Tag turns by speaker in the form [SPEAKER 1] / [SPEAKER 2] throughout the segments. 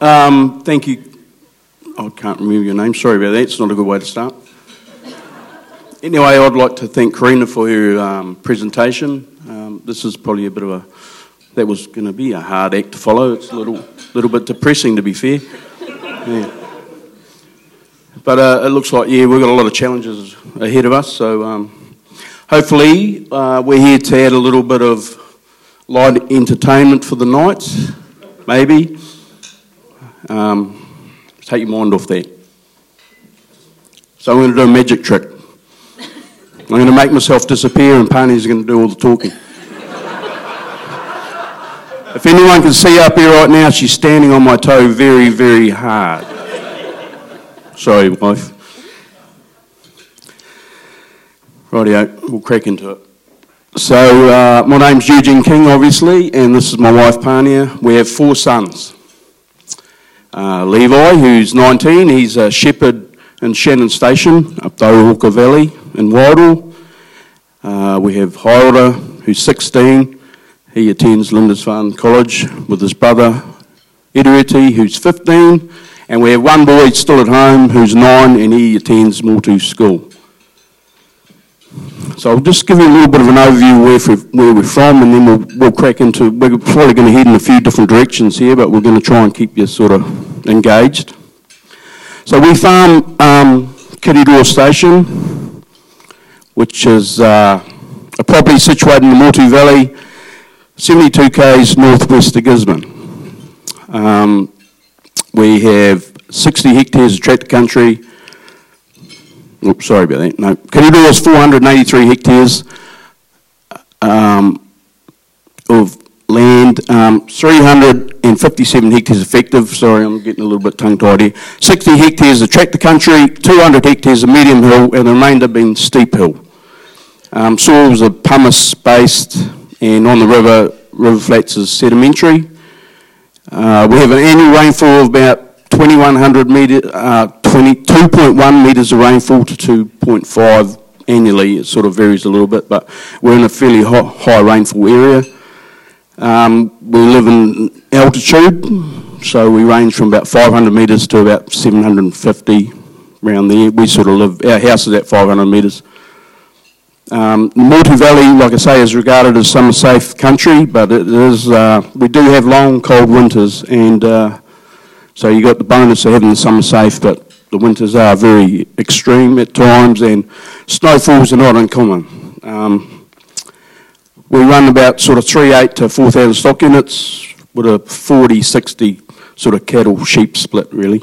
[SPEAKER 1] um, thank you. I can't remember your name. Sorry about that. It's not a good way to start. Anyway, I'd like to thank Karina for her um, presentation. Um, this is probably a bit of a that was going to be a hard act to follow. It's a little little bit depressing, to be fair. Yeah. But uh, it looks like yeah, we've got a lot of challenges ahead of us. So um, hopefully, uh, we're here to add a little bit of light entertainment for the night, maybe. Um, take your mind off that. So I'm going to do a magic trick. I'm going to make myself disappear, and Pani's going to do all the talking. if anyone can see up here right now, she's standing on my toe very, very hard. Sorry, wife. Rightio, we'll crack into it. So, uh, my name's Eugene King, obviously, and this is my wife, Pania. We have four sons. Uh, Levi, who's 19, he's a shepherd in Shannon Station up the Oruka Valley in Wairoa. Uh, we have Haora, who's 16. He attends Lindisfarne College with his brother, Edureti, who's 15. And we have one boy still at home who's 9 and he attends Motu School. So I'll just give you a little bit of an overview where, where we're from and then we'll, we'll crack into, we're probably going to head in a few different directions here, but we're going to try and keep you sort of engaged. So we farm um, Kiriroa Station, which is uh, a property situated in the Motu Valley, 72 k's northwest of Gisborne. Um, we have 60 hectares of tractor country, Oops, sorry about that. No, Kiriroa is 483 hectares um, of land, um, 357 hectares effective. Sorry, I'm getting a little bit tongue-tied here. 60 hectares of tractor country, 200 hectares of medium hill, and the remainder being steep hill. Um, soils are pumice-based, and on the river, river flats is sedimentary. Uh, we have an annual rainfall of about 2100 metre, uh, 2.1 metres of rainfall to 2.5 annually. It sort of varies a little bit, but we're in a fairly high, high rainfall area. Um, we live in altitude, so we range from about 500 metres to about 750 around there. We sort of live, our house is at 500 metres. Um, Motu Valley, like I say, is regarded as summer safe country, but it is, uh, we do have long, cold winters, and uh, so you got the bonus of having the summer safe, but the winters are very extreme at times, and snowfalls are not uncommon. Um, we run about sort of 3.8 to 4,000 stock units with a 40-60 sort of cattle sheep split really.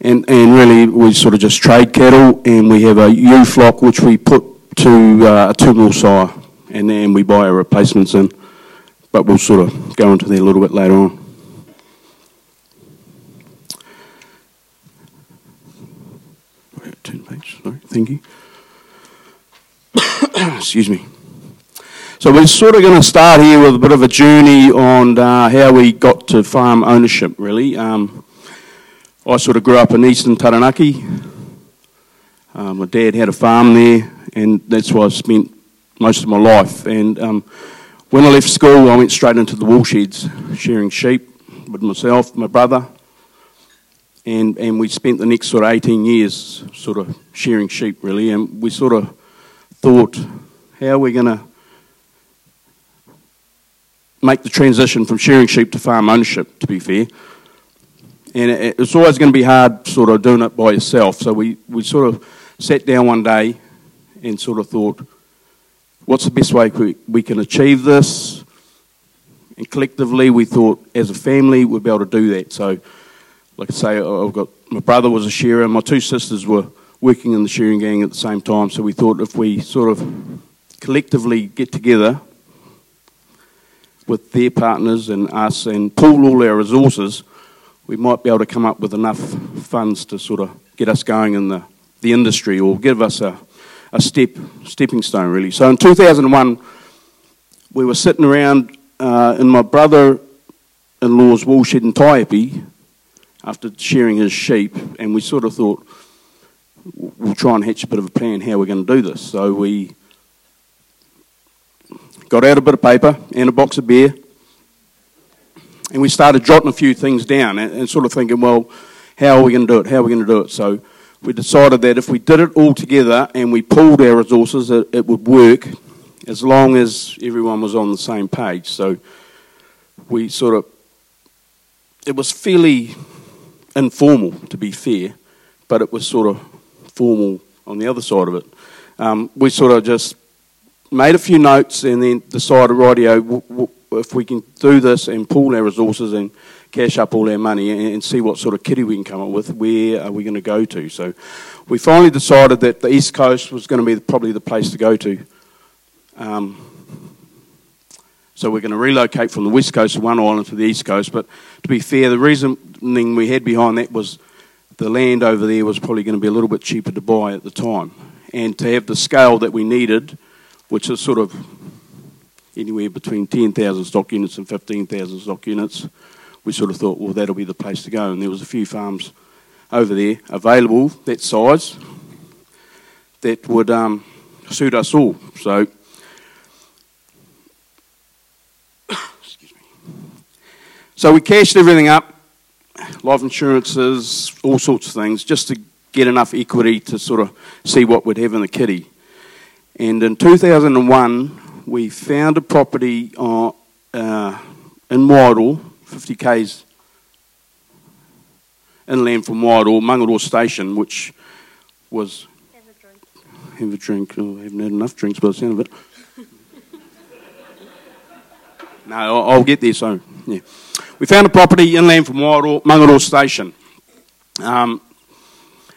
[SPEAKER 1] And, and really we sort of just trade cattle and we have a ewe flock which we put to uh, a two mil sire and then we buy our replacements in. But we'll sort of go into that a little bit later on. Turn page, sorry, thank you. Excuse me. So we're sort of going to start here with a bit of a journey on uh, how we got to farm ownership, really. Um, I sort of grew up in eastern Taranaki. Um, my dad had a farm there, and that's where I spent most of my life. And um, when I left school, I went straight into the wool sheds, shearing sheep with myself, my brother, and, and we spent the next sort of 18 years sort of shearing sheep, really. And we sort of thought, how are we going to make the transition from shearing sheep to farm ownership, to be fair. And it, it's always going to be hard sort of doing it by yourself. So we, we sort of sat down one day and sort of thought, what's the best way we, we can achieve this? And collectively, we thought as a family we'd be able to do that. So, like I say, I've got my brother was a shearer, and my two sisters were working in the shearing gang at the same time. So we thought if we sort of collectively get together with their partners and us and pool all our resources, we might be able to come up with enough funds to sort of get us going in the, the industry or give us a, a step stepping stone, really. So in 2001, we were sitting around uh, in my brother-in-law's woolshed in Taihape after shearing his sheep, and we sort of thought, we'll try and hatch a bit of a plan how we're going to do this. So we got out a bit of paper and a box of beer, And we started jotting a few things down and, and sort of thinking, well, how are we going to do it? How are we going to do it? So we decided that if we did it all together and we pooled our resources, it, it would work as long as everyone was on the same page. So we sort of, it was fairly informal, to be fair, but it was sort of formal on the other side of it. Um, we sort of just made a few notes and then decided, rightio, w- w- if we can do this and pool our resources and cash up all our money and, and see what sort of kitty we can come up with, where are we going to go to? So we finally decided that the East Coast was going to be probably the place to go to. Um, so we're going to relocate from the west coast of one island to the east coast. But to be fair, the reasoning we had behind that was the land over there was probably going to be a little bit cheaper to buy at the time. And to have the scale that we needed, which is sort of anywhere between 10,000 stock units and 15,000 stock units, we sort of thought, well, that'll be the place to go. And there was a few farms over there available that size that would um, suit us all. So So we cashed everything up, life insurances, all sorts of things, just to get enough equity to sort of see what we'd have in the kitty. And in 2001, we found a property uh, uh, in Wairoa, 50 k's inland from Wairoa, Mangaroa Station, which was.
[SPEAKER 2] Have a drink.
[SPEAKER 1] Have a drink. Oh, I haven't had enough drinks by the sound of it. no, I'll, I'll get there soon. Yeah. We found a property inland from Mangaroa Station. Um,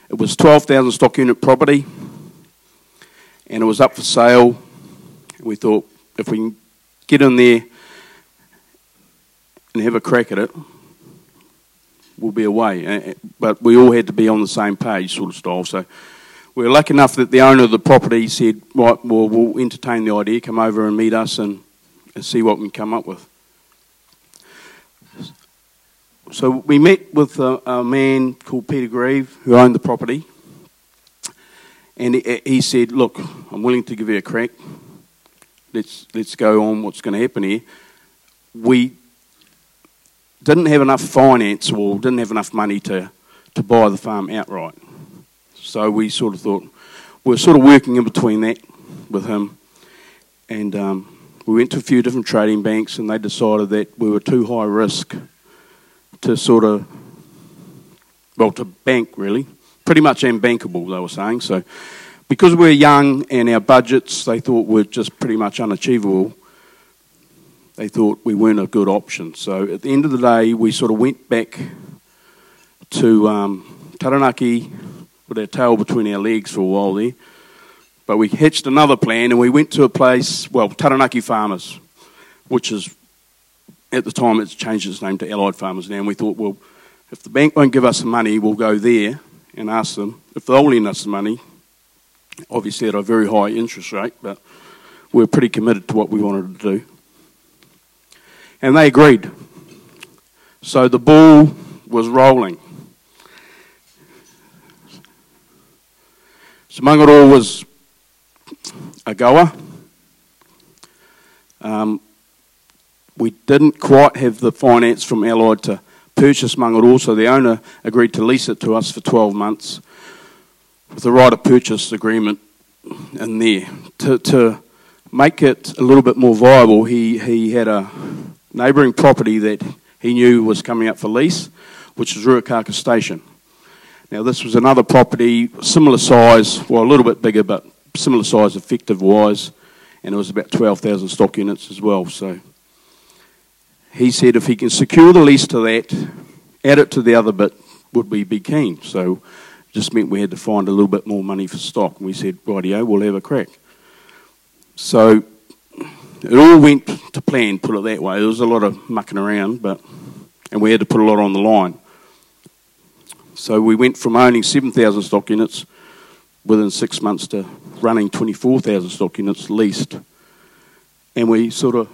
[SPEAKER 1] it was 12,000 stock unit property and it was up for sale. We thought if we can get in there and have a crack at it, we'll be away. But we all had to be on the same page, sort of style. So we were lucky enough that the owner of the property said, right, well, we'll entertain the idea, come over and meet us and, and see what we can come up with. So we met with a, a, man called Peter Grieve who owned the property, and he, he, said, "Look, I'm willing to give you a crack. Let's let's go on. What's going to happen here? We didn't have enough finance or didn't have enough money to to buy the farm outright. So we sort of thought we are sort of working in between that with him, and um, we went to a few different trading banks, and they decided that we were too high risk." To sort of, well, to bank really. Pretty much unbankable, they were saying. So, because we're young and our budgets they thought were just pretty much unachievable, they thought we weren't a good option. So, at the end of the day, we sort of went back to um, Taranaki with our tail between our legs for a while there. But we hatched another plan and we went to a place, well, Taranaki Farmers, which is at the time it's changed its name to Allied Farmers now, and we thought, well, if the bank won't give us the money, we'll go there and ask them. If they'll lend us the money, obviously at a very high interest rate, but we are pretty committed to what we wanted to do. And they agreed. So the ball was rolling. So Mangaroa was a goer. Um, we didn't quite have the finance from Allied to purchase Mangaroa, so the owner agreed to lease it to us for 12 months with a right of purchase agreement in there. To, to make it a little bit more viable, he, he had a neighbouring property that he knew was coming up for lease, which was Ruakaka Station. Now, this was another property, similar size, well, a little bit bigger, but similar size effective wise, and it was about 12,000 stock units as well. So he said if he can secure the lease to that, add it to the other bit, would we be keen? So just meant we had to find a little bit more money for stock. And we said, rightio, we'll have a crack. So it all went to plan, put it that way. There was a lot of mucking around, but and we had to put a lot on the line. So we went from owning 7,000 stock units within six months to running 24,000 stock units leased. And we sort of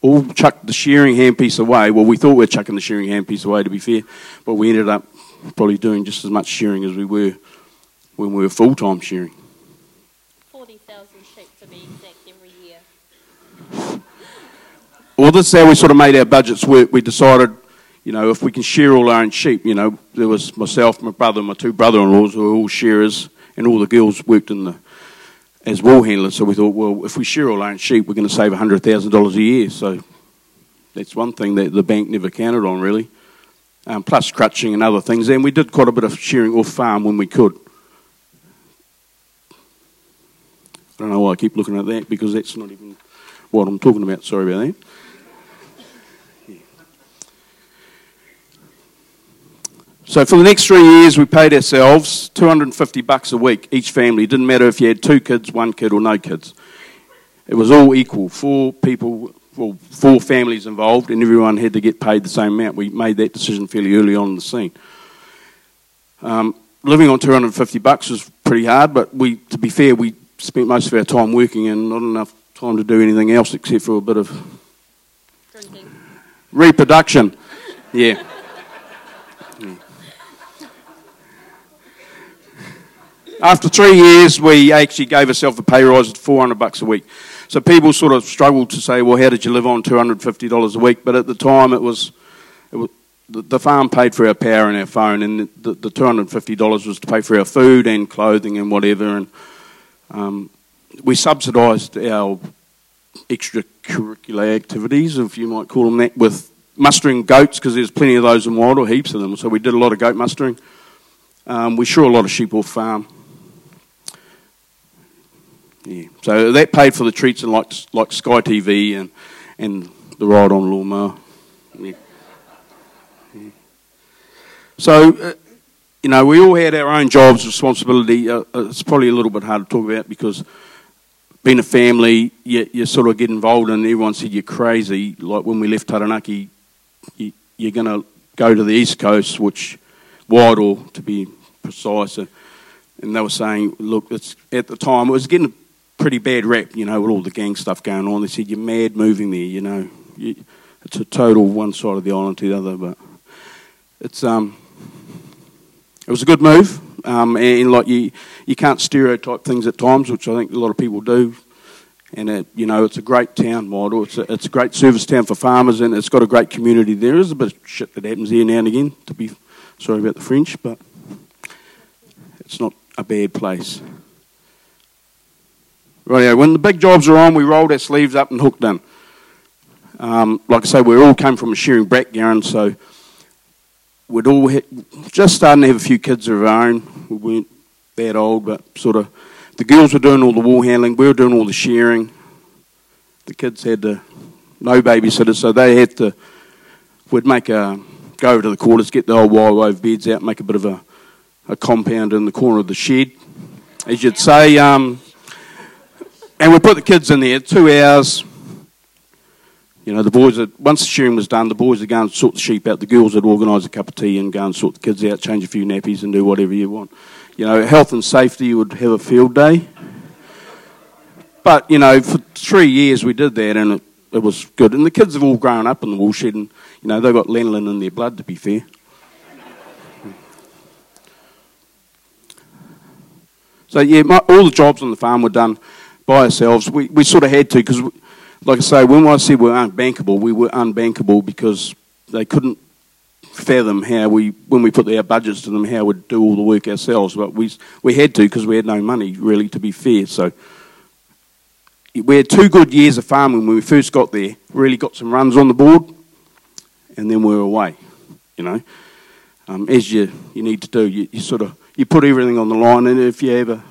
[SPEAKER 1] all chucked the shearing handpiece away. Well, we thought we were chucking the shearing handpiece away, to be fair, but we ended up probably doing just as much shearing as we were when we were full time shearing.
[SPEAKER 2] 40,000 sheep to be exact every year.
[SPEAKER 1] well, this is how we sort of made our budgets work. We decided, you know, if we can shear all our own sheep, you know, there was myself, my brother, and my two brother-in-laws who were all sharers, and all the girls worked in the as wool handlers. So we thought, well, if we shear all our own sheep, we're going to save hundred thousand dollars a year. So that's one thing that the bank never counted on, really. Um, plus crutching and other things. And we did quite a bit of shearing off farm when we could. I don't know why I keep looking at that because that's not even what I'm talking about. Sorry about that. So for the next three years, we paid ourselves 250 bucks a week, each family. It didn't matter if you had two kids, one kid, or no kids. It was all equal. Four people, well, four families involved, and everyone had to get paid the same amount. We made that decision fairly early on in the scene. Um, living on 250 bucks was pretty hard, but we, to be fair, we spent most of our time working and not enough time to do anything else except for a bit of
[SPEAKER 2] Drinking.
[SPEAKER 1] reproduction. Yeah. After three years, we actually gave ourselves a pay rise of 400 bucks a week. So people sort of struggled to say, well, how did you live on $250 a week? But at the time, it was, it was the, the farm paid for our power and our phone, and the, the $250 was to pay for our food and clothing and whatever. And um, we subsidised our extracurricular activities, if you might call them that, with mustering goats because there's plenty of those in Wild, or heaps of them. So we did a lot of goat mustering. Um, we shore a lot of sheep off farm. Yeah. So that paid for the treats and like like Sky TV and and the ride on lawnmower. Yeah. Yeah. So. Uh, you know, we all had our own jobs, responsibility. Uh, uh, it's probably a little bit hard to talk about because being a family, you, you sort of get involved and everyone said you're crazy. Like when we left Taranaki, you, you're going to go to the East Coast, which Wairoa to be precise, and, and they were saying, look, it's at the time it was getting pretty bad rap, you know, with all the gang stuff going on. They said you're mad moving there, you know, you, it's a total one side of the island to the other, but it's um it was a good move. Um, and like you, you can't stereotype things at times, which I think a lot of people do. And it, you know, it's a great town model. It's a, it's a great service town for farmers, and it's got a great community. There is a bit of shit that happens here now and again. To be sorry about the French, but it's not a bad place. Right, when the big jobs are on, we rolled our sleeves up and hooked in. Um, like I say, we all came from a shearing background, so we'd all hit, just starting to have a few kids of our own. We weren't that old, but sort of the girls were doing all the wool handling, we were doing all the shearing. The kids had to, no babysitters, so they had to, we'd make a, go over to the quarters, get the old wire wove beds out, make a bit of a, a compound in the corner of the shed, as you'd say. Um, and we put the kids in there, two hours, you know, the boys, would, once the shearing was done, the boys would go and sort the sheep out. The girls would organise a cup of tea and go and sort the kids out, change a few nappies and do whatever you want. You know, health and safety you would have a field day. But, you know, for three years we did that and it, it was good. And the kids have all grown up in the woolshed and, you know, they've got lanolin in their blood, to be fair. So, yeah, my, all the jobs on the farm were done by ourselves. We, we sort of had to because like I say, when I said we are unbankable, we were unbankable because they couldn't fathom how we, when we put our budgets to them, how we'd do all the work ourselves. But we, we had to because we had no money, really, to be fair. So we had two good years of farming when we first got there. Really got some runs on the board, and then we were away. You know, um, as you you need to do, you, you sort of you put everything on the line, and if you a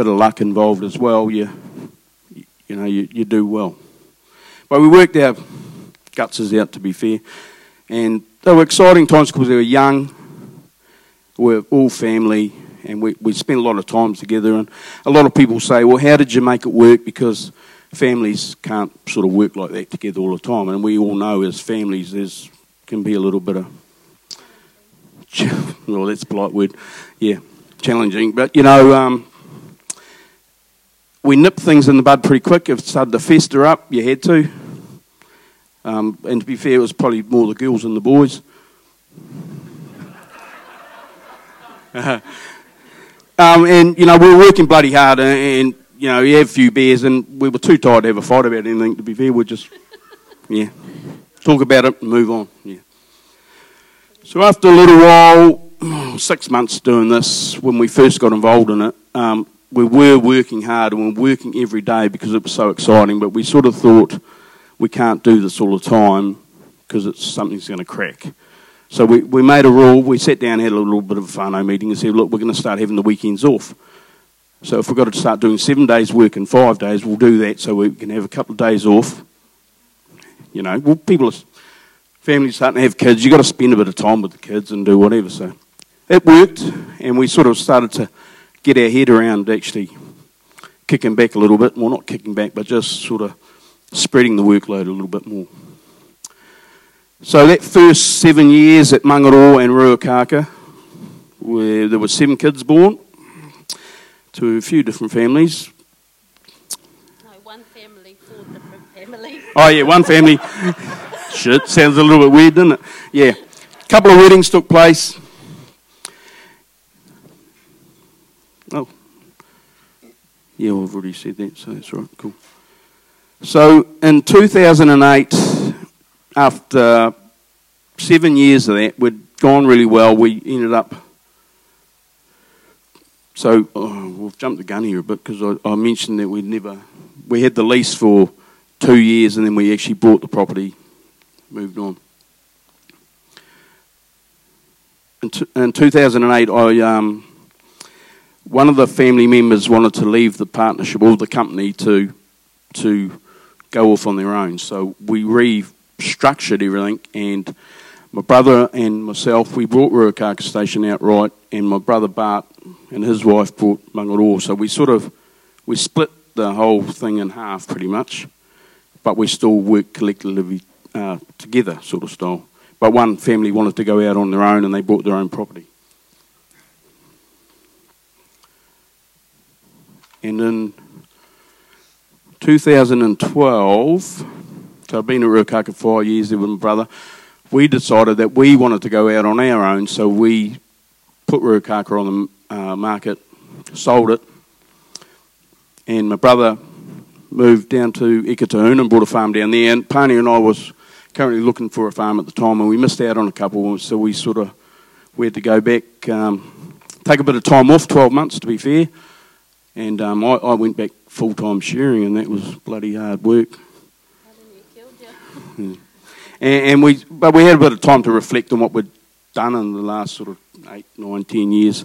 [SPEAKER 1] bit of luck involved as well, you you know you, you do well. But we worked our guts out, to be fair. And they were exciting times because we were young, we were all family, and we, we spent a lot of time together. And a lot of people say, well, how did you make it work? Because families can't sort of work like that together all the time. And we all know as families, there's can be a little bit of, well, that's a polite word, yeah, challenging. But, you know, um, we nipped things in the bud pretty quick. If it started to fester up, you had to. Um, and to be fair, it was probably more the girls than the boys. um, and, you know, we were working bloody hard and, and, you know, we had a few beers and we were too tired to have a fight about anything, to be fair. We just Yeah. Talk about it and move on. Yeah. So after a little while, six months doing this, when we first got involved in it, um, we were working hard and we were working every day because it was so exciting, but we sort of thought we can't do this all the time because it's something's going to crack. So we, we made a rule, we sat down, had a little bit of a whānau meeting and said, look, we're going to start having the weekends off. So if we've got to start doing seven days work in five days, we'll do that so we can have a couple of days off. You know, well, people are, families starting to have kids, you've got to spend a bit of time with the kids and do whatever. So it worked, and we sort of started to get our head around actually kicking back a little bit. Well, not kicking back, but just sort of spreading the workload a little bit more. So that first seven years at Mangaroa and Ruakaka, where there were seven kids born, to a few different families.
[SPEAKER 2] No, one family, four different families.
[SPEAKER 1] Oh yeah, one family. Shit, sounds a little bit weird, doesn't it? Yeah, a couple of weddings took place. Yeah, well, I've already said that, so that's right. Cool. So in 2008, after seven years of that, we'd gone really well. We ended up so oh, we've jumped the gun here a bit because I, I, mentioned that we'd never we had the lease for two years and then we actually bought the property, moved on. In, in 2008, I um, one of the family members wanted to leave the partnership or the company to to go off on their own. So we restructured everything and my brother and myself, we brought Ruakaka Station outright, and my brother Bart and his wife brought Mangaroa. So we sort of we split the whole thing in half pretty much, but we still work collectively uh, together, sort of style. But one family wanted to go out on their own, and they bought their own property. And in 2012, so I've been at Ruakaka for years there with my brother we decided that we wanted to go out on our own, so we put Ruakaka on the uh, market, sold it, and my brother moved down to Ekatoon and bought a farm down there. And Pani and I was currently looking for a farm at the time, and we missed out on a couple, so we sort of we had to go back, um, take a bit of time off, 12 months to be fair, and um, I, I, went back full time shearing, and that was bloody hard work.
[SPEAKER 2] Yeah.
[SPEAKER 1] And, and, we, but we had a bit of time to reflect on what we'd done in the last sort of eight, nine, ten years,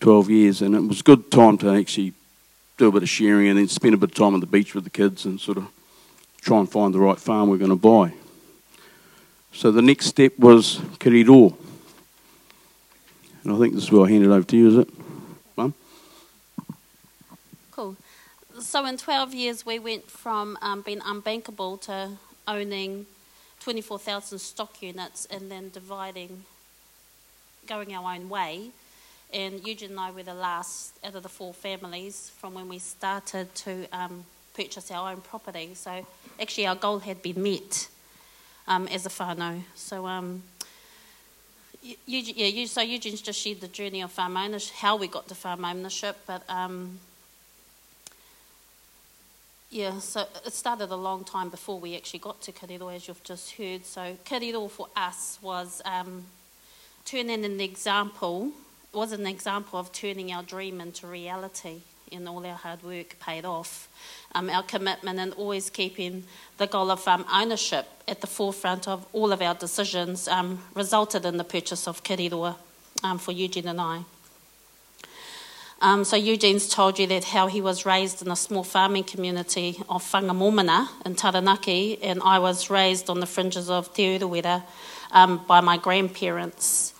[SPEAKER 1] twelve years, and it was a good time to actually do a bit of sharing and then spend a bit of time on the beach with the kids and sort of try and find the right farm we're going to buy. So the next step was Kiriroa. And I think this is where I hand it over to you, is it? Mum?
[SPEAKER 2] Cool. So in 12 years, we went from um, being unbankable to owning 24,000 stock units and then dividing, going our own way. And Eugene and I were the last out of the four families from when we started to um, purchase our own property. So actually, our goal had been met um, as a whānau. So, um, Eugene, yeah, so Eugene's just shared the journey of farm ownership, how we got to farm ownership, but um, yeah, so it started a long time before we actually got to Kiriroa, as you've just heard. So Kiriroa for us was um, turning an example, was an example of turning our dream into reality and all our hard work paid off. Um, our commitment and always keeping the goal of um, ownership at the forefront of all of our decisions um, resulted in the purchase of Kiriroa um, for Eugene and I. Um, so Eugene's told you that how he was raised in a small farming community of Whangamomona in Taranaki, and I was raised on the fringes of Te Urewera um, by my grandparents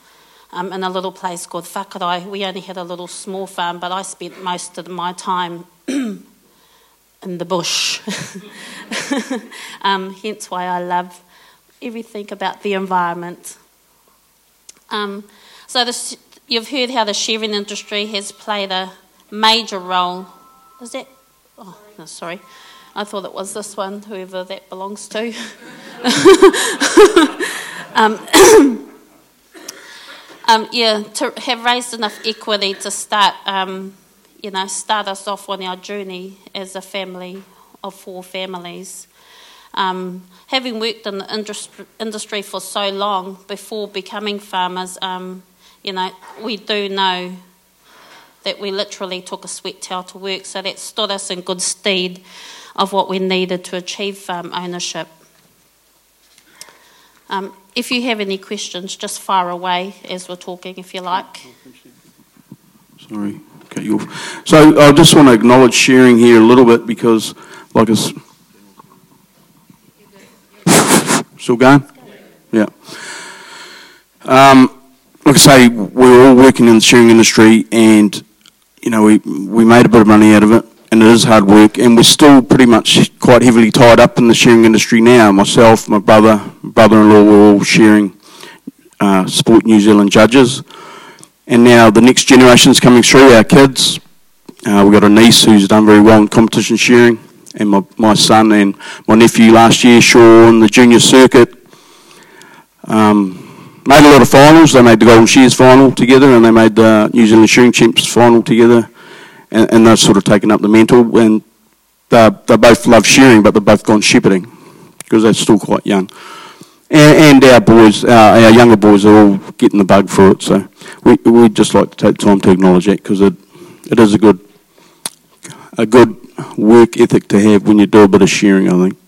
[SPEAKER 2] um, in a little place called Whakarai. We only had a little small farm, but I spent most of my time in the bush. Um, hence why I love everything about the environment. Um, so the You've heard how the shearing industry has played a major role. Is that? Oh, no, sorry. I thought it was this one, whoever that belongs to. um, um, yeah, to have raised enough equity to start, um, you know, start us off on our journey as a family of four families. Um, having worked in the industry, industry for so long before becoming farmers, um, you know, we do know that we literally took a sweat towel to work, so that stood us in good stead of what we needed to achieve farm ownership. Um, if you have any questions, just fire away as we're talking, if you like.
[SPEAKER 1] Sorry, cut you off. So I just want to acknowledge sharing here a little bit because, like, it's still going. Yeah. Um, like I say, we're all working in the shearing industry, and you know, we we made a bit of money out of it, and it is hard work, and we're still pretty much quite heavily tied up in the shearing industry now. Myself, my brother, brother-in-law, we're all shearing uh, Sport New Zealand judges, and now the next generation's coming through. Our kids, uh, we've got a niece who's done very well in competition shearing, and my, my son and my nephew last year, Sean, the junior circuit. Um, made a lot of finals. They made the Golden Shears final together, and they made the New Zealand Shearing Champs final together. And, and they've sort of taken up the mantle. And they they both love shearing, but they've both gone shepherding because they're still quite young. And, and our boys, our, our younger boys, are all getting the bug for it. So we we just like to take time to acknowledge that because it it is a good a good work ethic to have when you do a bit of shearing. I think.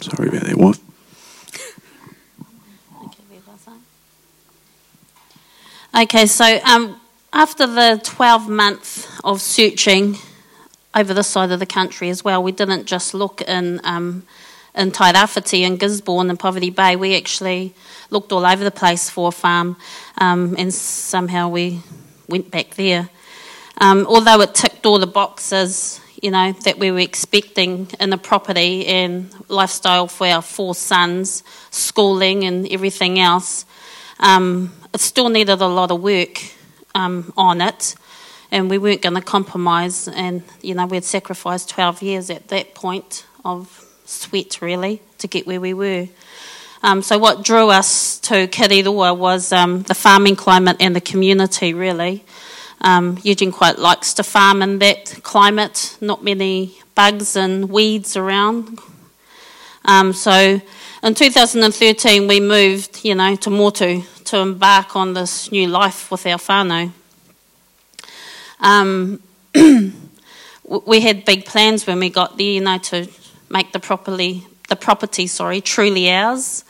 [SPEAKER 1] Sorry about that, wife.
[SPEAKER 2] Okay, so um, after the 12 months of searching over this side of the country as well, we didn't just look in um, in Tairāwhiti and Gisborne and Poverty Bay. We actually looked all over the place for a farm, um, and somehow we went back there. Um, although it ticked all the boxes, you know, that we were expecting in the property and lifestyle for our four sons, schooling and everything else. Um, it still needed a lot of work um, on it, and we weren't going to compromise. And you know, we'd sacrificed 12 years at that point of sweat, really, to get where we were. Um, so, what drew us to Kiriroa was um, the farming climate and the community, really. Um, Eugene quite likes to farm in that climate, not many bugs and weeds around. Um, so, in 2013, we moved, you know, to Motu to embark on this new life with our whānau. Um, we had big plans when we got there, you know, to make the properly the property, sorry, truly ours.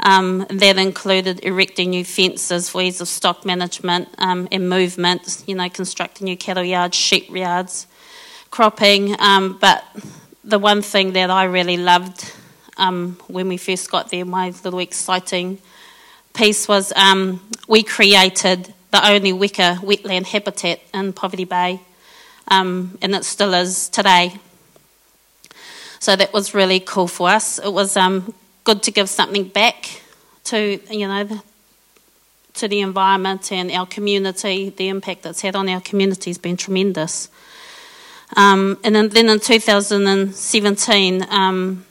[SPEAKER 2] Um, that included erecting new fences for ease of stock management um, and movement, you know, constructing new cattle yards, sheep yards, cropping. Um, but the one thing that I really loved um, when we first got there, my little exciting piece was um, we created the only Weka wetland habitat in Poverty Bay, um, and it still is today. So that was really cool for us. It was um, good to give something back to you know the, to the environment and our community. The impact that's had on our community has been tremendous. Um, and then, then, in 2017 um,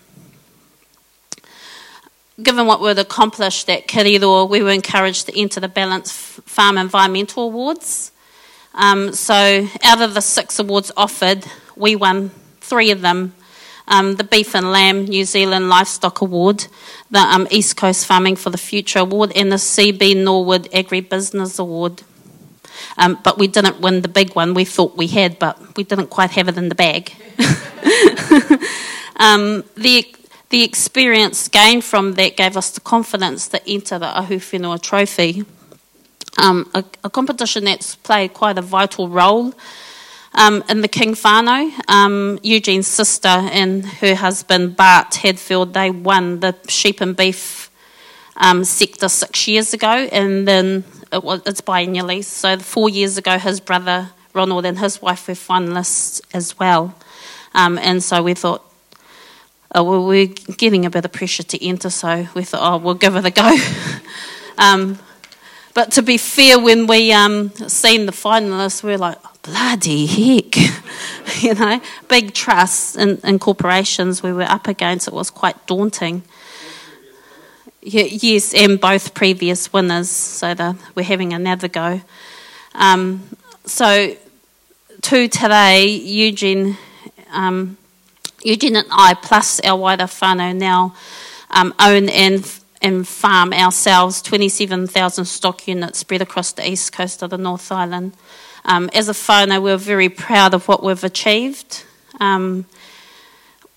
[SPEAKER 2] given what we'd accomplished at Kiriroa, we were encouraged to enter the Ballance Farm Environmental Awards. Um, so, out of the six awards offered, we won three of them um, the Beef and Lamb New Zealand Livestock Award, the um, East Coast Farming for the Future Award, and the CB Norwood Agribusiness Award. Um, but we didn't win the big one. We thought we had, but we didn't quite have it in the bag. Um, the the experience gained from that gave us the confidence to enter the Ahuwhenua Trophy, um, a, a, competition that's played quite a vital role um, in the King Whānau. Um, Eugene's sister and her husband Bart Hadfield, they won the sheep and beef um, sector six years ago, and then it was, it's biennially. So four years ago, his brother Ronald and his wife were finalists as well. Um, and so we thought uh, well, we're getting a bit of pressure to enter, so we thought, oh, we'll give it a go. um, but to be fair, when we um, seen the finalists, we are like, bloody heck. you know, big trusts and, corporations we were up against, it was quite daunting. Yeah, yes, and both previous winners, so the, we're having another go. Um, so, to today, Eugene um, Eugene and I, plus our wider whānau, now um, own and, and farm ourselves 27,000 stock units spread across the east coast of the North Island. Um, as a whānau, we're very proud of what we've achieved. Um,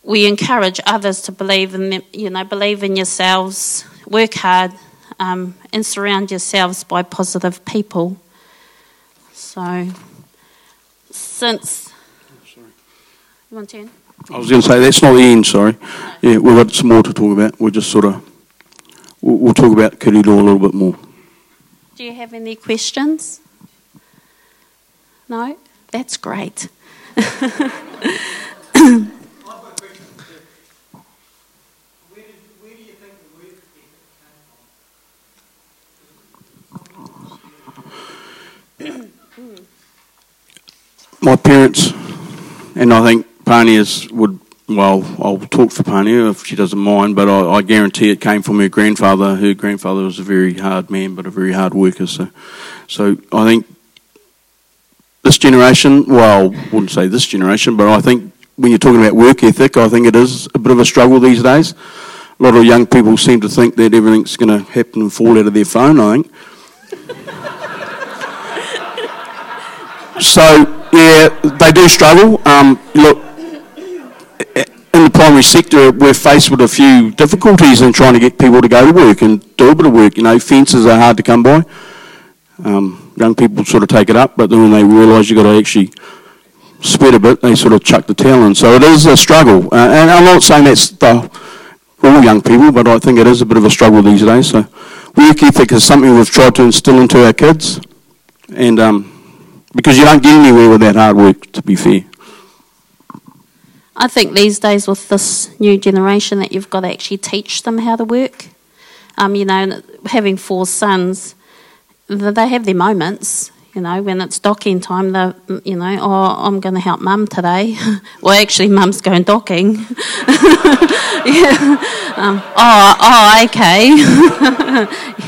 [SPEAKER 2] we encourage others to believe in them, you know, believe in yourselves, work hard, um, and surround yourselves by positive people. So, since.
[SPEAKER 1] Sorry.
[SPEAKER 2] You want to end?
[SPEAKER 1] I was going to say, that's not the end, sorry. Yeah, we've got some more to talk about. We're just sort of, we'll, we'll talk about Kirito a little bit more.
[SPEAKER 2] Do you have any questions? No? That's great.
[SPEAKER 1] My parents, and I think Pania's would, well, I'll talk for Pania if she doesn't mind, but I, I guarantee it came from her grandfather. Her grandfather was a very hard man, but a very hard worker. So, so I think this generation, well, I wouldn't say this generation, but I think when you're talking about work ethic, I think it is a bit of a struggle these days. A lot of young people seem to think that everything's going to happen and fall out of their phone, I think. so, yeah, they do struggle. Um, look, the primary sector, we're faced with a few difficulties in trying to get people to go to work and do a bit of work. You know, fences are hard to come by. Um, young people sort of take it up, but then when they realise you've got to actually sweat a bit, they sort of chuck the towel in. So it is a struggle. Uh, and I'm not saying that's the, all young people, but I think it is a bit of a struggle these days. So work ethic is something we've tried to instill into our kids. And um, because you don't get anywhere with that hard work, to be fair.
[SPEAKER 2] I think these days with this new generation that you've got to actually teach them how to work. Um, you know, having four sons, they have their moments. You know, when it's docking time, they you know, oh, I'm going to help mum today. well, actually, mum's going docking. yeah. Um, oh, oh, okay.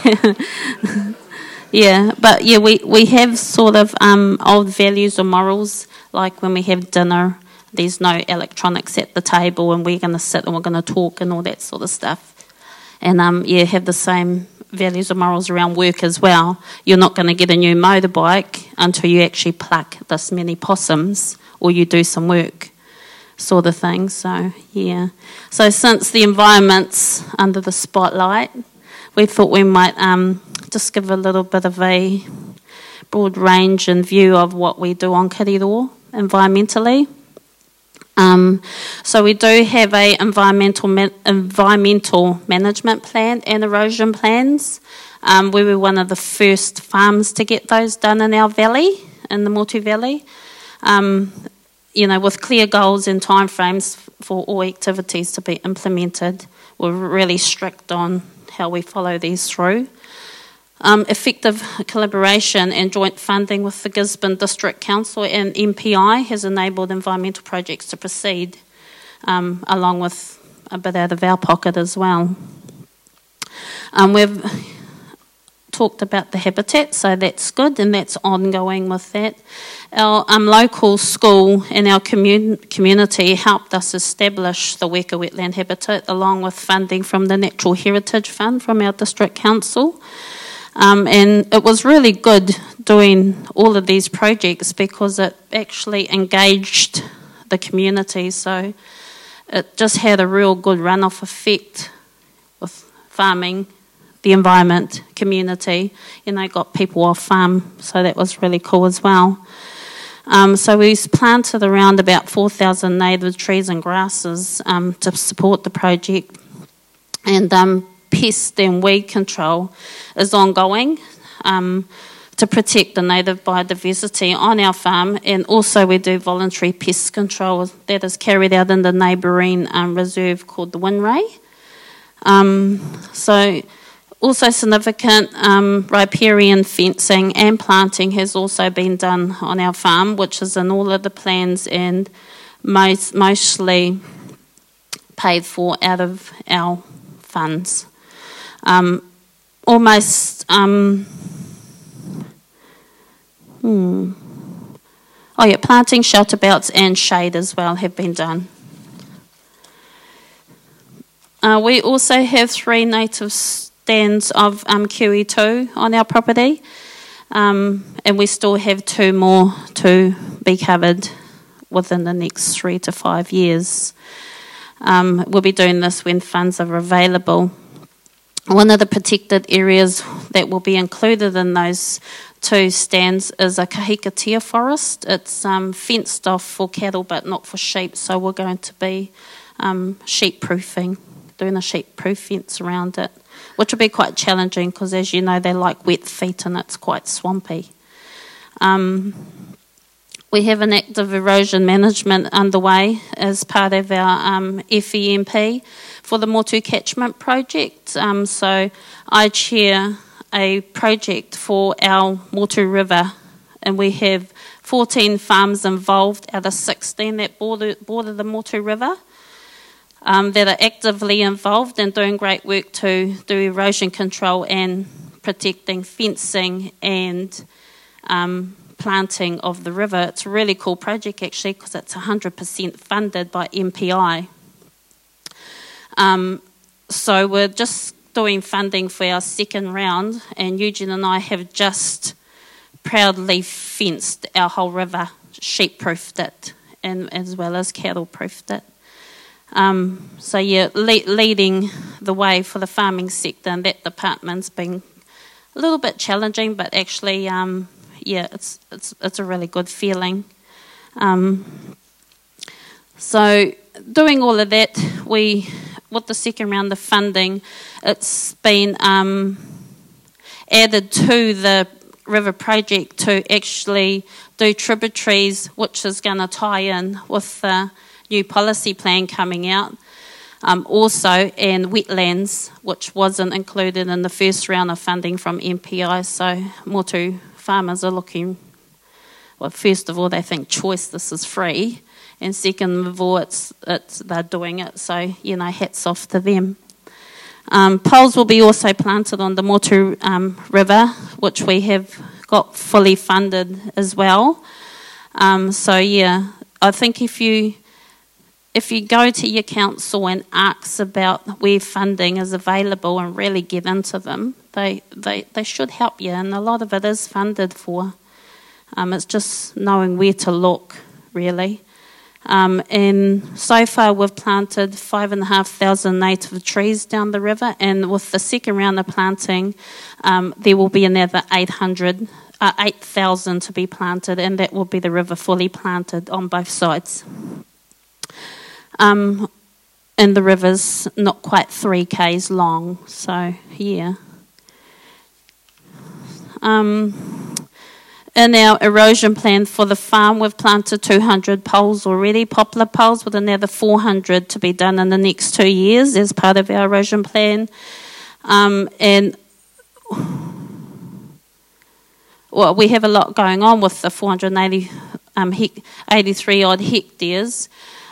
[SPEAKER 2] yeah. yeah, but yeah, we, we have sort of um, old values or morals, like when we have dinner, there's no electronics at the table, and we're going to sit and we're going to talk and all that sort of stuff. And um, yeah, have the same values or morals around work as well. You're not going to get a new motorbike until you actually pluck this many possums or you do some work, sort of thing. So, yeah. So, since the environment's under the spotlight, we thought we might um, just give a little bit of a broad range and view of what we do on Kiriroa environmentally. Um, so we do have a environmental ma- environmental management plan and erosion plans. Um, we were one of the first farms to get those done in our valley, in the Motu Valley. Um, you know, with clear goals and timeframes for all activities to be implemented. We're really strict on how we follow these through. Um, effective collaboration and joint funding with the Gisborne District Council and MPI has enabled environmental projects to proceed, um, along with a bit out of our pocket as well. Um, we've talked about the habitat, so that's good, and that's ongoing with that. Our um, local school and our commun- community helped us establish the Weka wetland habitat, along with funding from the Natural Heritage Fund from our district council. Um, and it was really good doing all of these projects because it actually engaged the community. So it just had a real good runoff effect with farming, the environment, community. You know, got people off farm, so that was really cool as well. Um, so we planted around about 4,000 native trees and grasses um, to support the project. And um, pest and weed control is ongoing um, to protect the native biodiversity on our farm, and also we do voluntary pest control that is carried out in the neighbouring um, reserve called the Winray. Um, so, also significant um, riparian fencing and planting has also been done on our farm, which is in all of the plans and most, mostly paid for out of our funds um, almost. Um, hmm. Oh, yeah, planting shelter belts and shade as well have been done. Uh, we also have three native stands of um, QE2 on our property, um, and we still have two more to be covered within the next three to five years. Um, we'll be doing this when funds are available. One of the protected areas that will be included in those two stands is a kahikatea forest. It's um, fenced off for cattle but not for sheep, so we're going to be um, sheep proofing, doing a sheep proof fence around it, which will be quite challenging because, as you know, they like wet feet and it's quite swampy. Um, we have an active erosion management underway as part of our um, FEMP for the Motu Catchment Project. Um, so I chair a project for our Motu River, and we have 14 farms involved out of 16 that border, border the Motu River. Um, that are actively involved and doing great work to do erosion control and protecting fencing and um, planting of the river. It's a really cool project actually because it's 100% funded by MPI. Um, so we're just doing funding for our second round, and Eugene and I have just proudly fenced our whole river, sheep proofed it, and as well as cattle proofed it. Um, so yeah, le- leading the way for the farming sector, and that department's been a little bit challenging, but actually um, yeah, it's it's it's a really good feeling. Um, so doing all of that, we with the second round of funding, it's been um, added to the river project to actually do tributaries, which is going to tie in with the new policy plan coming out. Um, also, and wetlands, which wasn't included in the first round of funding from MPI. So, more Motu farmers are looking, well, first of all, they think choice, this is free. And second of all, it's, it's, they're doing it. So, you know, hats off to them. Um, poles will be also planted on the Motu um, River, which we have got fully funded as well. Um, so, yeah, I think if you if you go to your council and ask about where funding is available and really get into them, they, they, they should help you. And a lot of it is funded for. Um, it's just knowing where to look, really. Um, and so far, we've planted five and a half thousand native trees down the river. And with the second round of planting, um, there will be another 800, uh, 8,000 to be planted, and that will be the river fully planted on both sides. Um, and the river's not quite three k's long, so yeah. Um, in our erosion plan for the farm, we've planted 200 poles already, poplar poles, with another 400 to be done in the next two years as part of our erosion plan. Um, and well, we have a lot going on with the 483 um, 83 odd hectares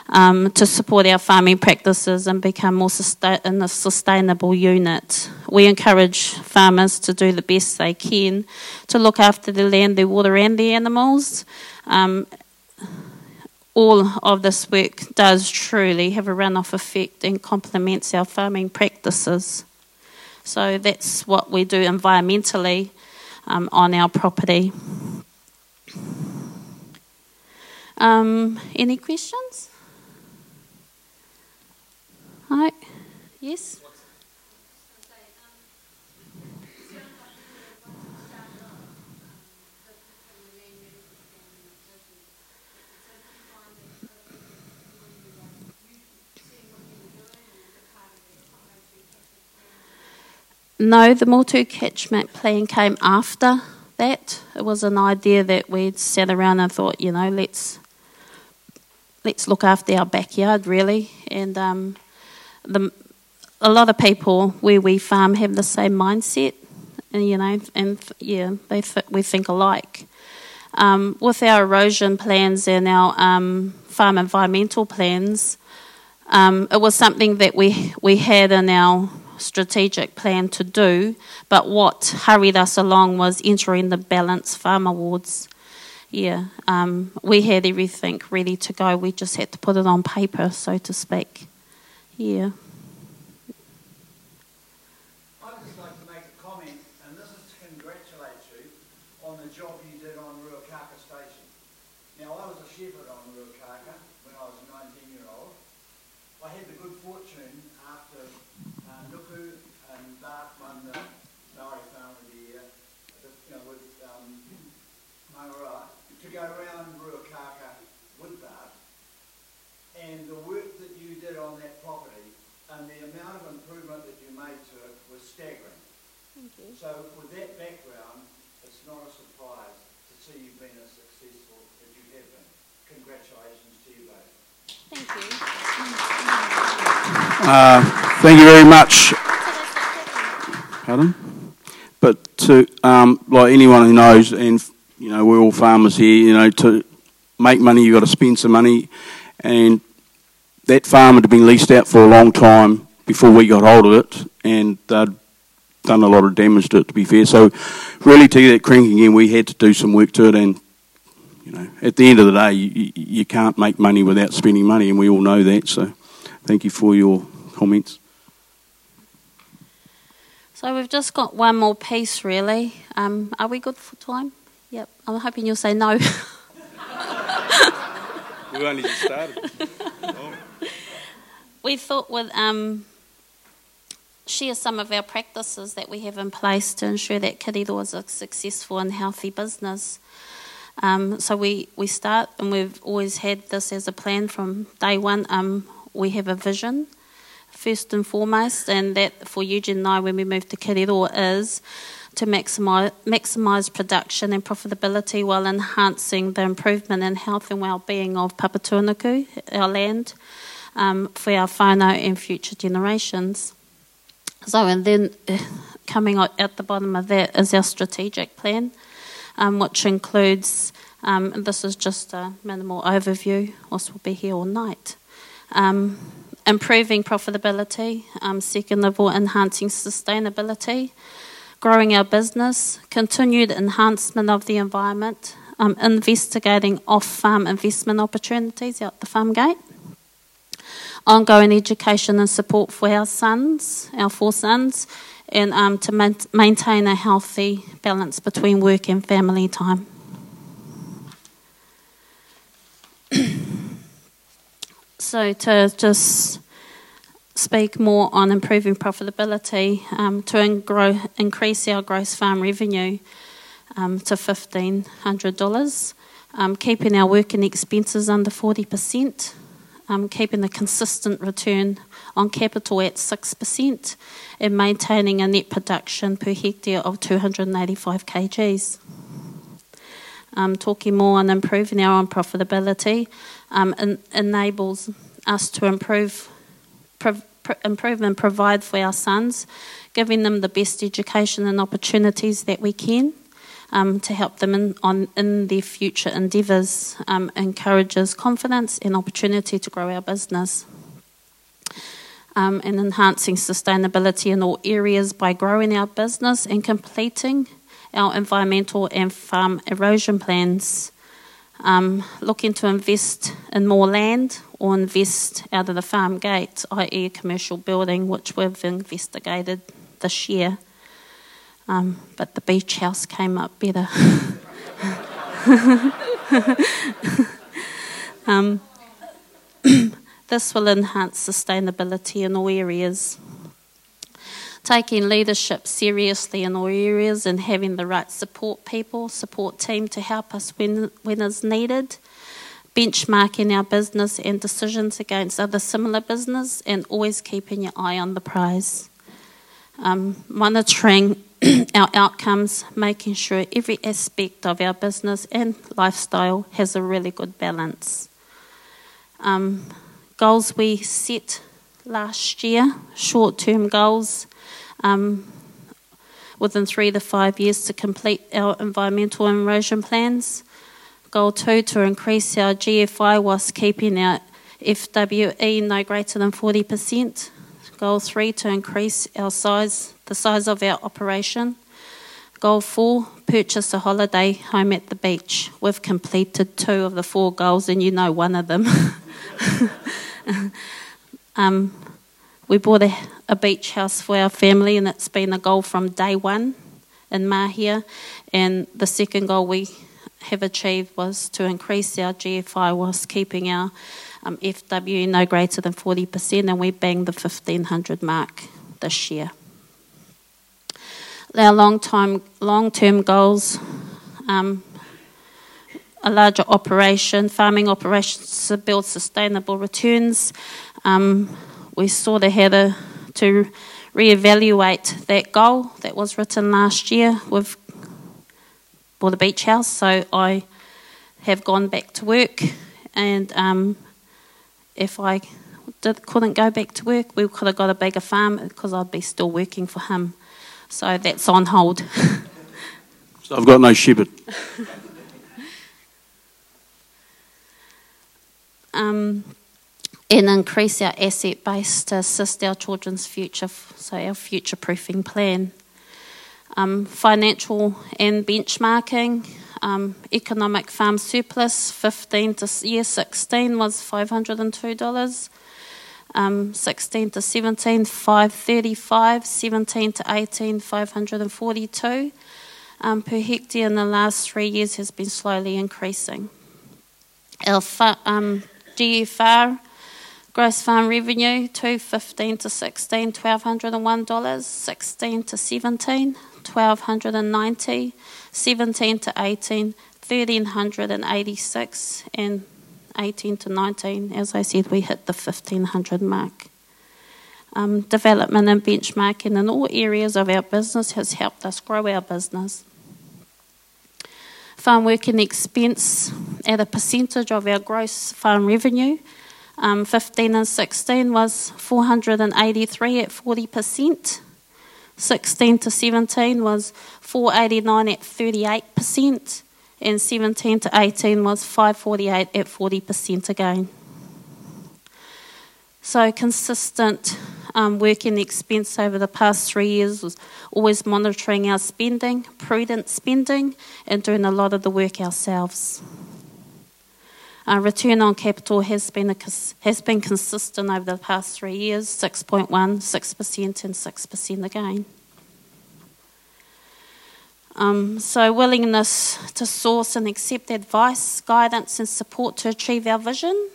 [SPEAKER 2] um, to support our farming practices and become more sustain- in a sustainable unit. We encourage farmers to do the best they can to look after the land, the water, and the animals. Um, all of this work does truly have a runoff effect and complements our farming practices. So that's what we do environmentally um, on our property. Um, any questions? Hi. Yes? No, the Motu catchment plan came after that. It was an idea that we'd sat around and thought, you know, let's let's look after our backyard really, and um, the, a lot of people where we farm have the same mindset, and you know, and yeah, they th- we think alike. Um, with our erosion plans and our um, farm environmental plans, um, it was something that we we had in our strategic plan to do, but what hurried us along was entering the Ballance Farm Awards. Yeah, um, we had everything ready to go. We just had to put it on paper, so to speak. Yeah.
[SPEAKER 3] on the job you did on Ruakaka Station. Now, I was a shepherd on Ruakaka when I was a 19 year old. I had the good fortune after uh, Nuku and Bart won the Maori Farm of the Year, the, you know, with um, Mangaroa, to go around Ruakaka with Bart. And the work that you did on that property and the amount of improvement that you made to it was staggering.
[SPEAKER 2] Thank you.
[SPEAKER 3] So with that background, it's not a surprise to see you've been as successful as you have been. Congratulations to you both.
[SPEAKER 2] Thank you.
[SPEAKER 1] Uh, thank you very much.
[SPEAKER 2] So that's not happening.
[SPEAKER 1] Pardon? But to, um, like anyone who knows, and you know, we're all farmers here, you know, to make money, you've got to spend some money. And that farm had been leased out for a long time before we got hold of it, and they'd done a lot of damage to it, to be fair. So, really, to get it cranking again, we had to do some work to it. And, you know, at the end of the day, you, you- can't make money without spending money, and we all know that. So, thank you for your comments.
[SPEAKER 2] So we've just got one more piece, really. Um, are we good for time? Yep. I'm hoping you'll say no.
[SPEAKER 1] We only just started.
[SPEAKER 2] we thought we'd um, share some of our practices that we have in place to ensure that Kiriroa is a successful and healthy business. Um, so we, we start, and we've always had this as a plan from day one. Um, we have a vision, first and foremost, and that for Eugene and I, when we moved to Kiriroa, is to maximise, maximise production and profitability while enhancing the improvement in health and well-being of Papatūānuku, our land, um, for our whānau and future generations. So, and then eh, coming at the bottom of that is our strategic plan, um, which includes, um, this is just a minimal overview, else we'll be here all night. Um, improving profitability, um, second of all, enhancing sustainability, growing our business, continued enhancement of the environment, um, investigating off farm investment opportunities out the farm gate ongoing education and support for our sons, our four sons, and um, to man- maintain a healthy balance between work and family time. so, to just speak more on improving profitability, um, to in- grow, increase our gross farm revenue um, to $1,500, um, keeping our working expenses under 40% um, keeping a consistent return on capital at 6% and maintaining a net production per hectare of 285 kgs. Um, talking more on improving our own profitability um, en- enables us to improve, prov- pr- improve and provide for our sons, giving them the best education and opportunities that we can um, to help them in, on, in their future endeavours, um, encourages confidence and opportunity to grow our business. Um, and enhancing sustainability in all areas by growing our business and completing our environmental and farm erosion plans. Um, looking to invest in more land or invest out of the farm gate, i.e., a commercial building, which we've investigated this year. Um, but the beach house came up better. um, this will enhance sustainability in all areas. Taking leadership seriously in all areas and having the right support people, support team to help us when, when is needed. Benchmarking our business and decisions against other similar business and always keeping your eye on the prize. Um, monitoring our outcomes, making sure every aspect of our business and lifestyle has a really good balance. Um, goals we set last year, short term goals, um, within three to five years to complete our environmental erosion plans. Goal two, to increase our GFI whilst keeping our FWE no greater than 40%. Goal three, to increase our size, the size of our operation. Goal four, purchase a holiday home at the beach. We've completed two of the four goals, and you know one of them. um, we bought a, a beach house for our family, and it's been a goal from day one. in Mahia. And the second goal we have achieved was to increase our GFI whilst keeping our um, FW no greater than 40%, and we banged the 1500 mark this year. Our long time, long-term goals, um, a larger operation, farming operations to build sustainable returns. Um, we sort of had a, to reevaluate that goal that was written last year with for the beach house. So I have gone back to work, and um, if I did, couldn't go back to work, we could have got a bigger farm because I'd be still working for him. So that's on hold.
[SPEAKER 1] So I've got no shepherd.
[SPEAKER 2] um, and increase our asset base to assist our children's future, so our future proofing plan. Um, financial and benchmarking, um, economic farm surplus, 15 to year 16 was $502. Um, 16 to 17, 535, 17 to 18, 542 um, per hectare in the last three years has been slowly increasing. Our fa- um, GFR Gross farm revenue, 215 to 16, $1,201, 16 to 17, 1290 17 to 18, 1386 and 18 to 19, as I said, we hit the 1500 mark. Um, development and benchmarking in all areas of our business has helped us grow our business. Farm working expense at a percentage of our gross farm revenue um, 15 and 16 was 483 at 40%. 16 to 17 was 489 at 38%. And 17 to 18 was 548 at 40% again. So consistent um, working expense over the past three years was always monitoring our spending, prudent spending, and doing a lot of the work ourselves. Uh, return on capital has been, a, has been consistent over the past three years 6.1, 6%, and 6% again. Um, so, willingness to source and accept advice, guidance, and support to achieve our vision.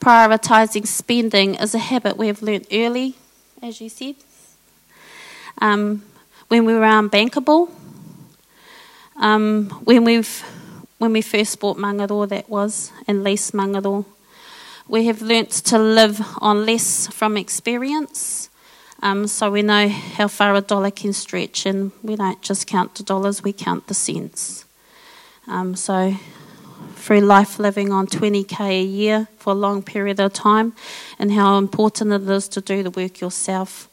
[SPEAKER 2] Prioritising spending is a habit we have learnt early, as you said. Um, when we were unbankable, um, when we've when we first bought Mangaroa, that was, and leased Mangaroa. We have learnt to live on less from experience, um, so we know how far a dollar can stretch, and we don't just count the dollars, we count the cents. Um, so, through life living on 20k a year for a long period of time, and how important it is to do the work yourself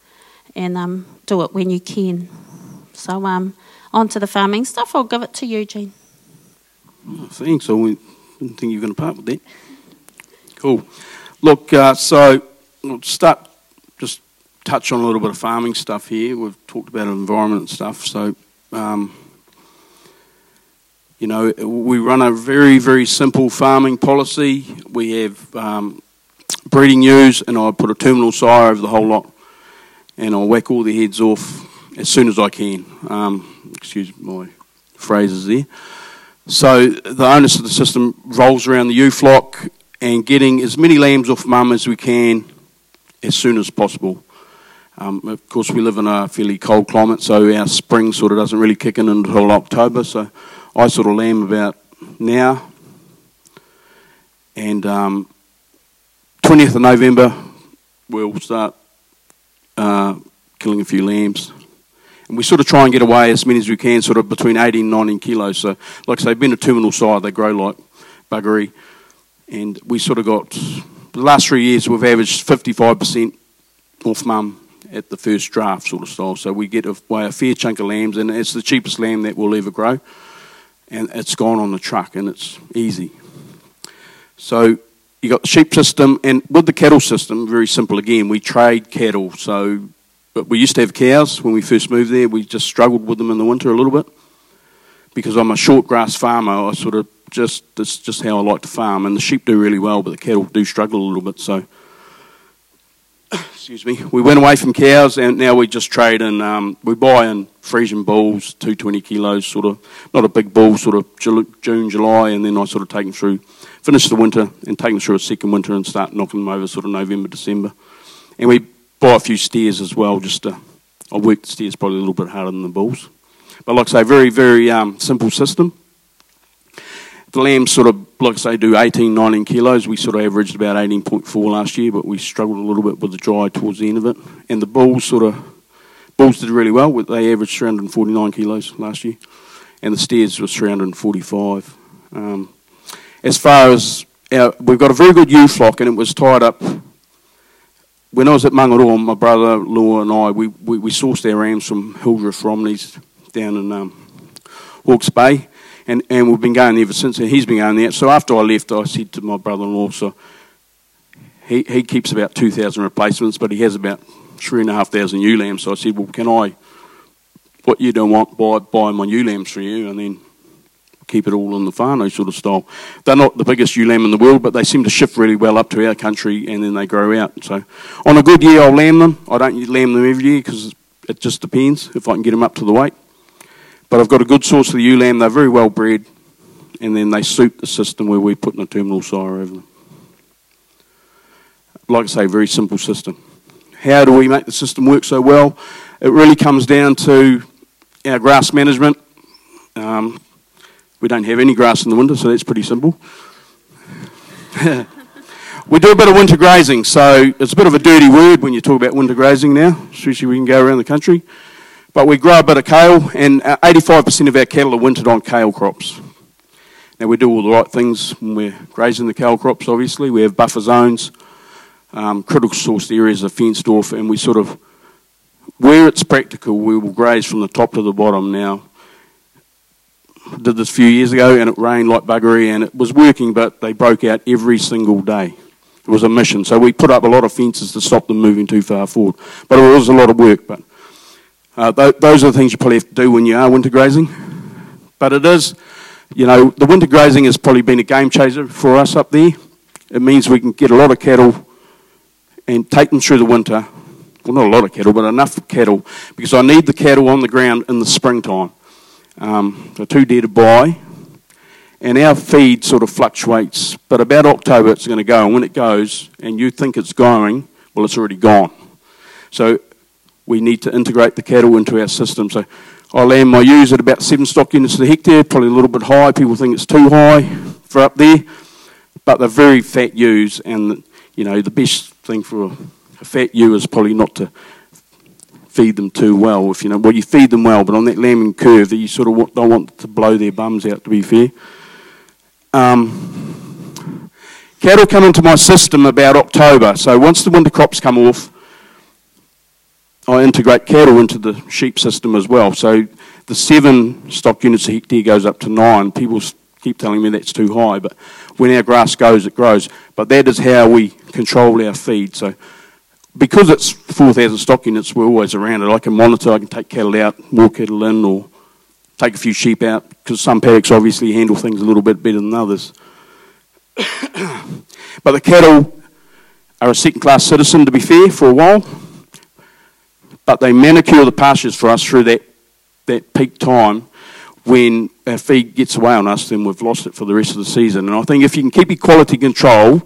[SPEAKER 2] and um, do it when you can. So, um, on to the farming stuff, I'll give it to Eugene.
[SPEAKER 1] Oh, thanks. I didn't think you were going to part with that. Cool. Look, uh, so we'll start touch on a little bit of farming stuff here. We've talked about environment and stuff. So, um, you know, we run a very, very simple farming policy. We have um, breeding ewes, and I put a terminal sire over the whole lot, and I'll whack all the heads off as soon as I can. Um, excuse my phrases there. So the onus of the system rolls around the ewe flock and getting as many lambs off mum as we can as soon as possible. Um, of course, we live in a fairly cold climate, so our spring sort of doesn't really kick in until October. So I sort of lamb about now. And um, 20th of November, we'll start uh, killing a few lambs. And we sort of try and get away as many as we can, sort of between 18 and 19 kilos. So, like I say, being a terminal sire, they grow like buggery. And we sort of got, the last three years, we've averaged 55% off mum at the first draft sort of style. So we get away a fair chunk of lambs, and it's the cheapest lamb that we'll ever grow. And it's gone on the truck, and it's easy. So you got the sheep system, and with the cattle system, very simple again, we trade cattle. So but we used to have cows when we first moved there. We just struggled with them in the winter a little bit. Because I'm a short grass farmer, I sort of just, that's just how I like to farm. And the sheep do really well, but the cattle do struggle a little bit. So excuse me, we went away from cows and now we just trade in, um, we buy in Friesian bulls, 220 kilos, sort of, not a big bull, sort of June, July, and then I sort of take them through, finish the winter and take them through a second winter and start knocking them over sort of November, December. And we buy a few steers as well, just to, I work the steers probably a little bit harder than the bulls. But like I say, very, very um, simple system. The lambs sort of, like I say, do 18, 19 kilos. We sort of averaged about 18.4 last year, but we struggled a little bit with the dry towards the end of it. And the bulls sort of, bulls did really well. They averaged 349 kilos last year. And the steers was 345. Um, as far as, our, we've got a very good ewe flock, and it was tied up when I was at Mangaroa, my brother-in-law and I, we, we, we, sourced our rams from Hildreth Romney's down in um, Hawke's Bay and, and we've been going ever since, and he's been going there. So after I left, I said to my brother-in-law, so he, he keeps about 2,000 replacements, but he has about 3,500 ewe lambs. So I said, well, can I, what you don't want, buy, buy my ewe lambs for you, and then keep it all in the whānau sort of style. They're not the biggest ewe lamb in the world, but they seem to shift really well up to our country, and then they grow out. So on a good year, I'll lamb them. I don't lamb them every year because it just depends if I can get them up to the weight. But I've got a good source of the ewe lamb. They're very well bred, and then they suit the system where we put in a terminal sire over them. Like I say, very simple system. How do we make the system work so well? It really comes down to our grass management. Um, we don't have any grass in the winter, so that's pretty simple. we do a bit of winter grazing, so it's a bit of a dirty word when you talk about winter grazing now, especially we can go around the country. But we grow a bit of kale, and 85% uh, of our cattle are wintered on kale crops. Now, we do all the right things when we're grazing the kale crops, obviously. We have buffer zones, um, critical source areas are fenced off, and we sort of, where it's practical, we will graze from the top to the bottom now. Did this a few years ago, and it rained like buggery, and it was working, but they broke out every single day. It was a mission. So we put up a lot of fences to stop them moving too far forward. But it was a lot of work. But uh, th- those are the things you probably have to do when you are winter grazing. But it is, you know, the winter grazing has probably been a game changer for us up there. It means we can get a lot of cattle and take them through the winter. Well, not a lot of cattle, but enough cattle because I need the cattle on the ground in the springtime. Um, they're too dear to buy. And our feed sort of fluctuates, but about October it's going to go. And when it goes, and you think it's going, well, it's already gone. So we need to integrate the cattle into our system. So I land my ewes at about seven stock units the hectare, probably a little bit high. People think it's too high for up there, but they're very fat ewes, and you know the best thing for a, a fat ewe is probably not to feed them too well. If you know, well, you feed them well, but on that lambing curve, you sort of don't want to blow their bums out. To be fair. Um, cattle come into my system about October. So once the winter crops come off, I integrate cattle into the sheep system as well. So the seven stock units a hectare goes up to nine. People keep telling me that's too high, but when our grass goes, it grows. But that is how we control our feed. So because it's 4,000 stock units, we're always around it. I can monitor, I can take cattle out, more cattle in, or take a few sheep out, because some paddocks obviously handle things a little bit better than others. but the cattle are a second class citizen, to be fair, for a while but they manicure the pastures for us through that, that peak time when our feed gets away on us, then we've lost it for the rest of the season. And I think if you can keep your quality control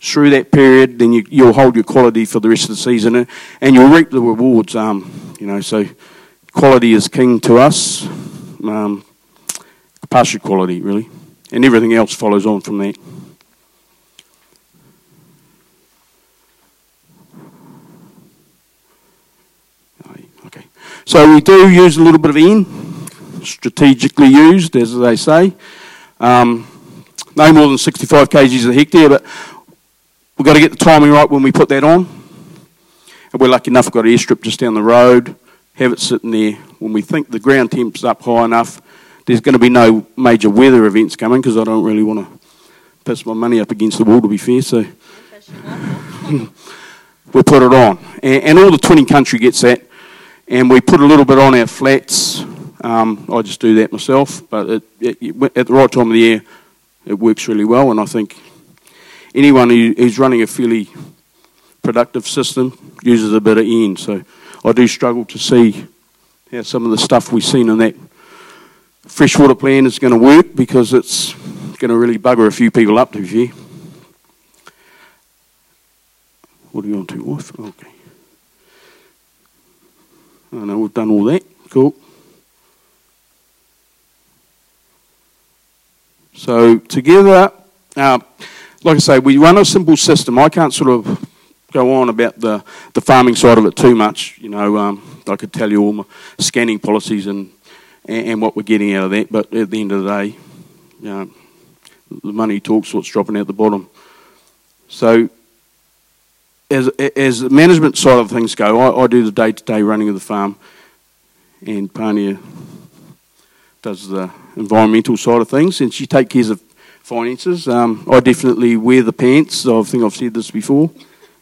[SPEAKER 1] through that period, then you, will hold your quality for the rest of the season and, and you'll reap the rewards. Um, you know, so quality is king to us, um, pasture quality, really. And everything else follows on from that. So we do use a little bit of N, strategically used, as they say. Um, no more than 65 kgs a hectare, but we've got to get the timing right when we put that on. And we're lucky enough, we've got an airstrip just down the road, have it sitting there. When we think the ground temp's up high enough, there's going to be no major weather events coming because I don't really want to piss my money up against the wall, to be fair. So we'll put it on. And, and all the twinning country gets that and we put a little bit on our flats. Um, I just do that myself, but it, it, at the right time of the year, it works really well. And I think anyone who, who's running a fairly productive system uses a bit of N. So I do struggle to see how some of the stuff we've seen in that freshwater plan is going to work because it's going to really bugger a few people up, to be fair. What are you on to, wife? Okay. I know we've done all that. Cool. So together, uh, like I say, we run a simple system. I can't sort of go on about the, the farming side of it too much. You know, um, I could tell you all my scanning policies and, and, and what we're getting out of that, but at the end of the day, you know, the money talks what's dropping out the bottom. So as, as the management side of things go, I, I do the day-to-day running of the farm, and Pania does the environmental side of things, and she takes care of finances. Um, I definitely wear the pants. I think I've said this before,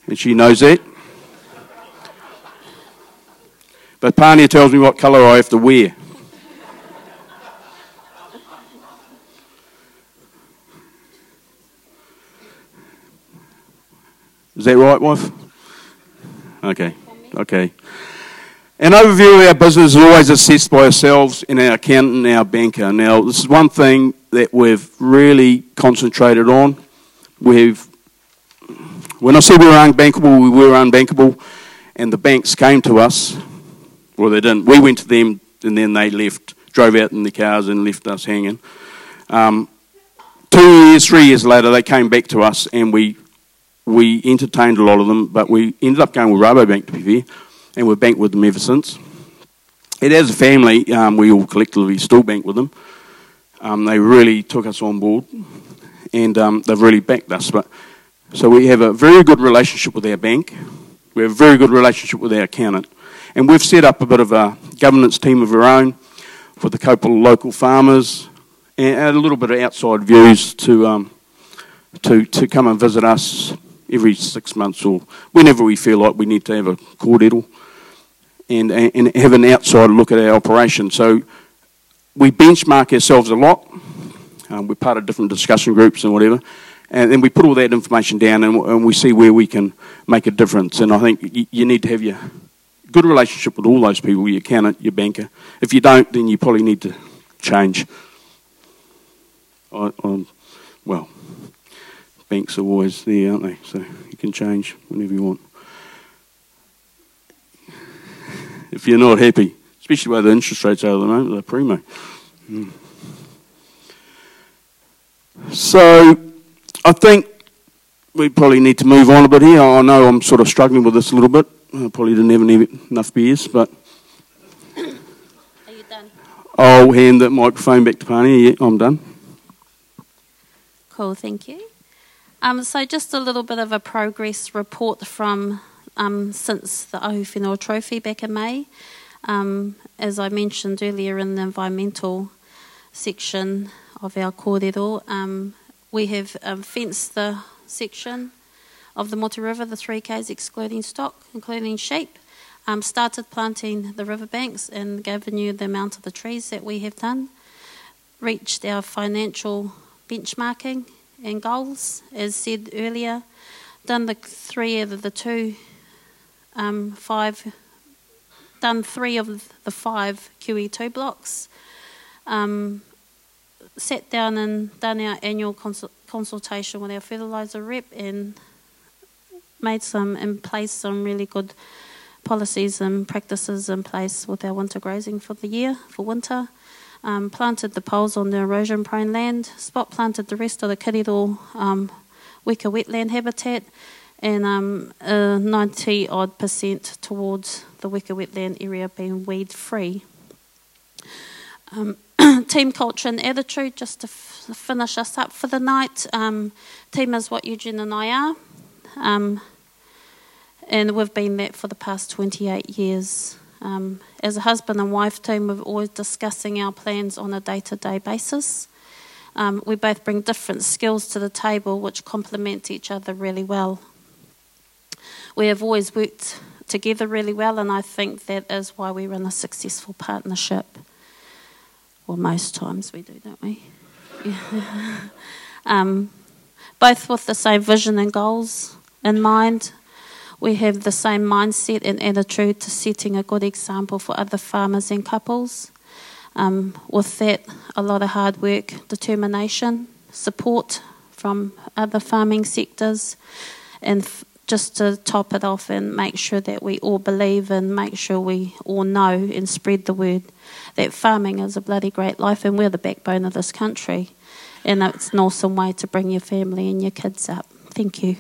[SPEAKER 1] and she knows that. But Pania tells me what colour I have to wear. Is that right, wife? Okay. Okay. An overview of our business is always assessed by ourselves and our accountant and our banker. Now, this is one thing that we've really concentrated on. We've, when I said we were unbankable, we were unbankable, and the banks came to us. Well, they didn't. We went to them, and then they left, drove out in the cars, and left us hanging. Um, two years, three years later, they came back to us, and we we entertained a lot of them, but we ended up going with Rabobank to be fair, and we've banked with them ever since. And as a family, um, we all collectively still bank with them. Um, they really took us on board, and um, they've really backed us. But so we have a very good relationship with our bank. We have a very good relationship with our accountant, and we've set up a bit of a governance team of our own for the couple of local farmers and a little bit of outside views to um, to to come and visit us every six months or whenever we feel like we need to have a kōrero and, and have an outside look at our operation. So we benchmark ourselves a lot. Um, we're part of different discussion groups and whatever. And then we put all that information down and, and we see where we can make a difference. And I think you, you need to have your good relationship with all those people, your accountant, your banker. If you don't, then you probably need to change. I, well, banks are always there, aren't they? So you can change whenever you want. If you're not happy, especially where the interest rates are at the moment, they're primo. Mm. So I think we probably need to move on a bit here. I know I'm sort of struggling with this a little bit. I probably didn't have enough beers, but.
[SPEAKER 2] Are you done?
[SPEAKER 1] I'll hand the microphone back to Pani. Yeah, I'm done.
[SPEAKER 2] Cool, thank you. Um, so just a little bit of a progress report from um, since the Ahuwhenua Trophy back in May. Um, as I mentioned earlier in the environmental section of our kōrero, um, we have um, fenced the section of the Motu River, the 3Ks excluding stock, including sheep. Um, started planting the riverbanks and given you the amount of the trees that we have done. Reached our financial benchmarking and goals, as said earlier. Done the three of the two, um, five, done three of the five QE2 blocks. Um, sat down and done our annual consul- consultation with our fertiliser rep and made some in place some really good policies and practices in place with our winter grazing for the year for winter um, planted the poles on the erosion prone land, spot planted the rest of the Kiriroa um, Weka wetland habitat, and um, uh, 90 odd percent towards the Weka wetland area being weed free. Um, team culture and attitude, just to f- finish us up for the night. Um, team is what Eugene and I are, um, and we've been that for the past 28 years. Um, as a husband and wife team, we're always discussing our plans on a day to day basis. Um, we both bring different skills to the table which complement each other really well. We have always worked together really well, and I think that is why we run a successful partnership. Well, most times we do, don't we? um, both with the same vision and goals in mind We have the same mindset and attitude to setting a good example for other farmers and couples. Um, with that, a lot of hard work, determination, support from other farming sectors, and f- just to top it off and make sure that we all believe and make sure we all know and spread the word that farming is a bloody great life and we're the backbone of this country. And it's an awesome way to bring your family and your kids up. Thank you.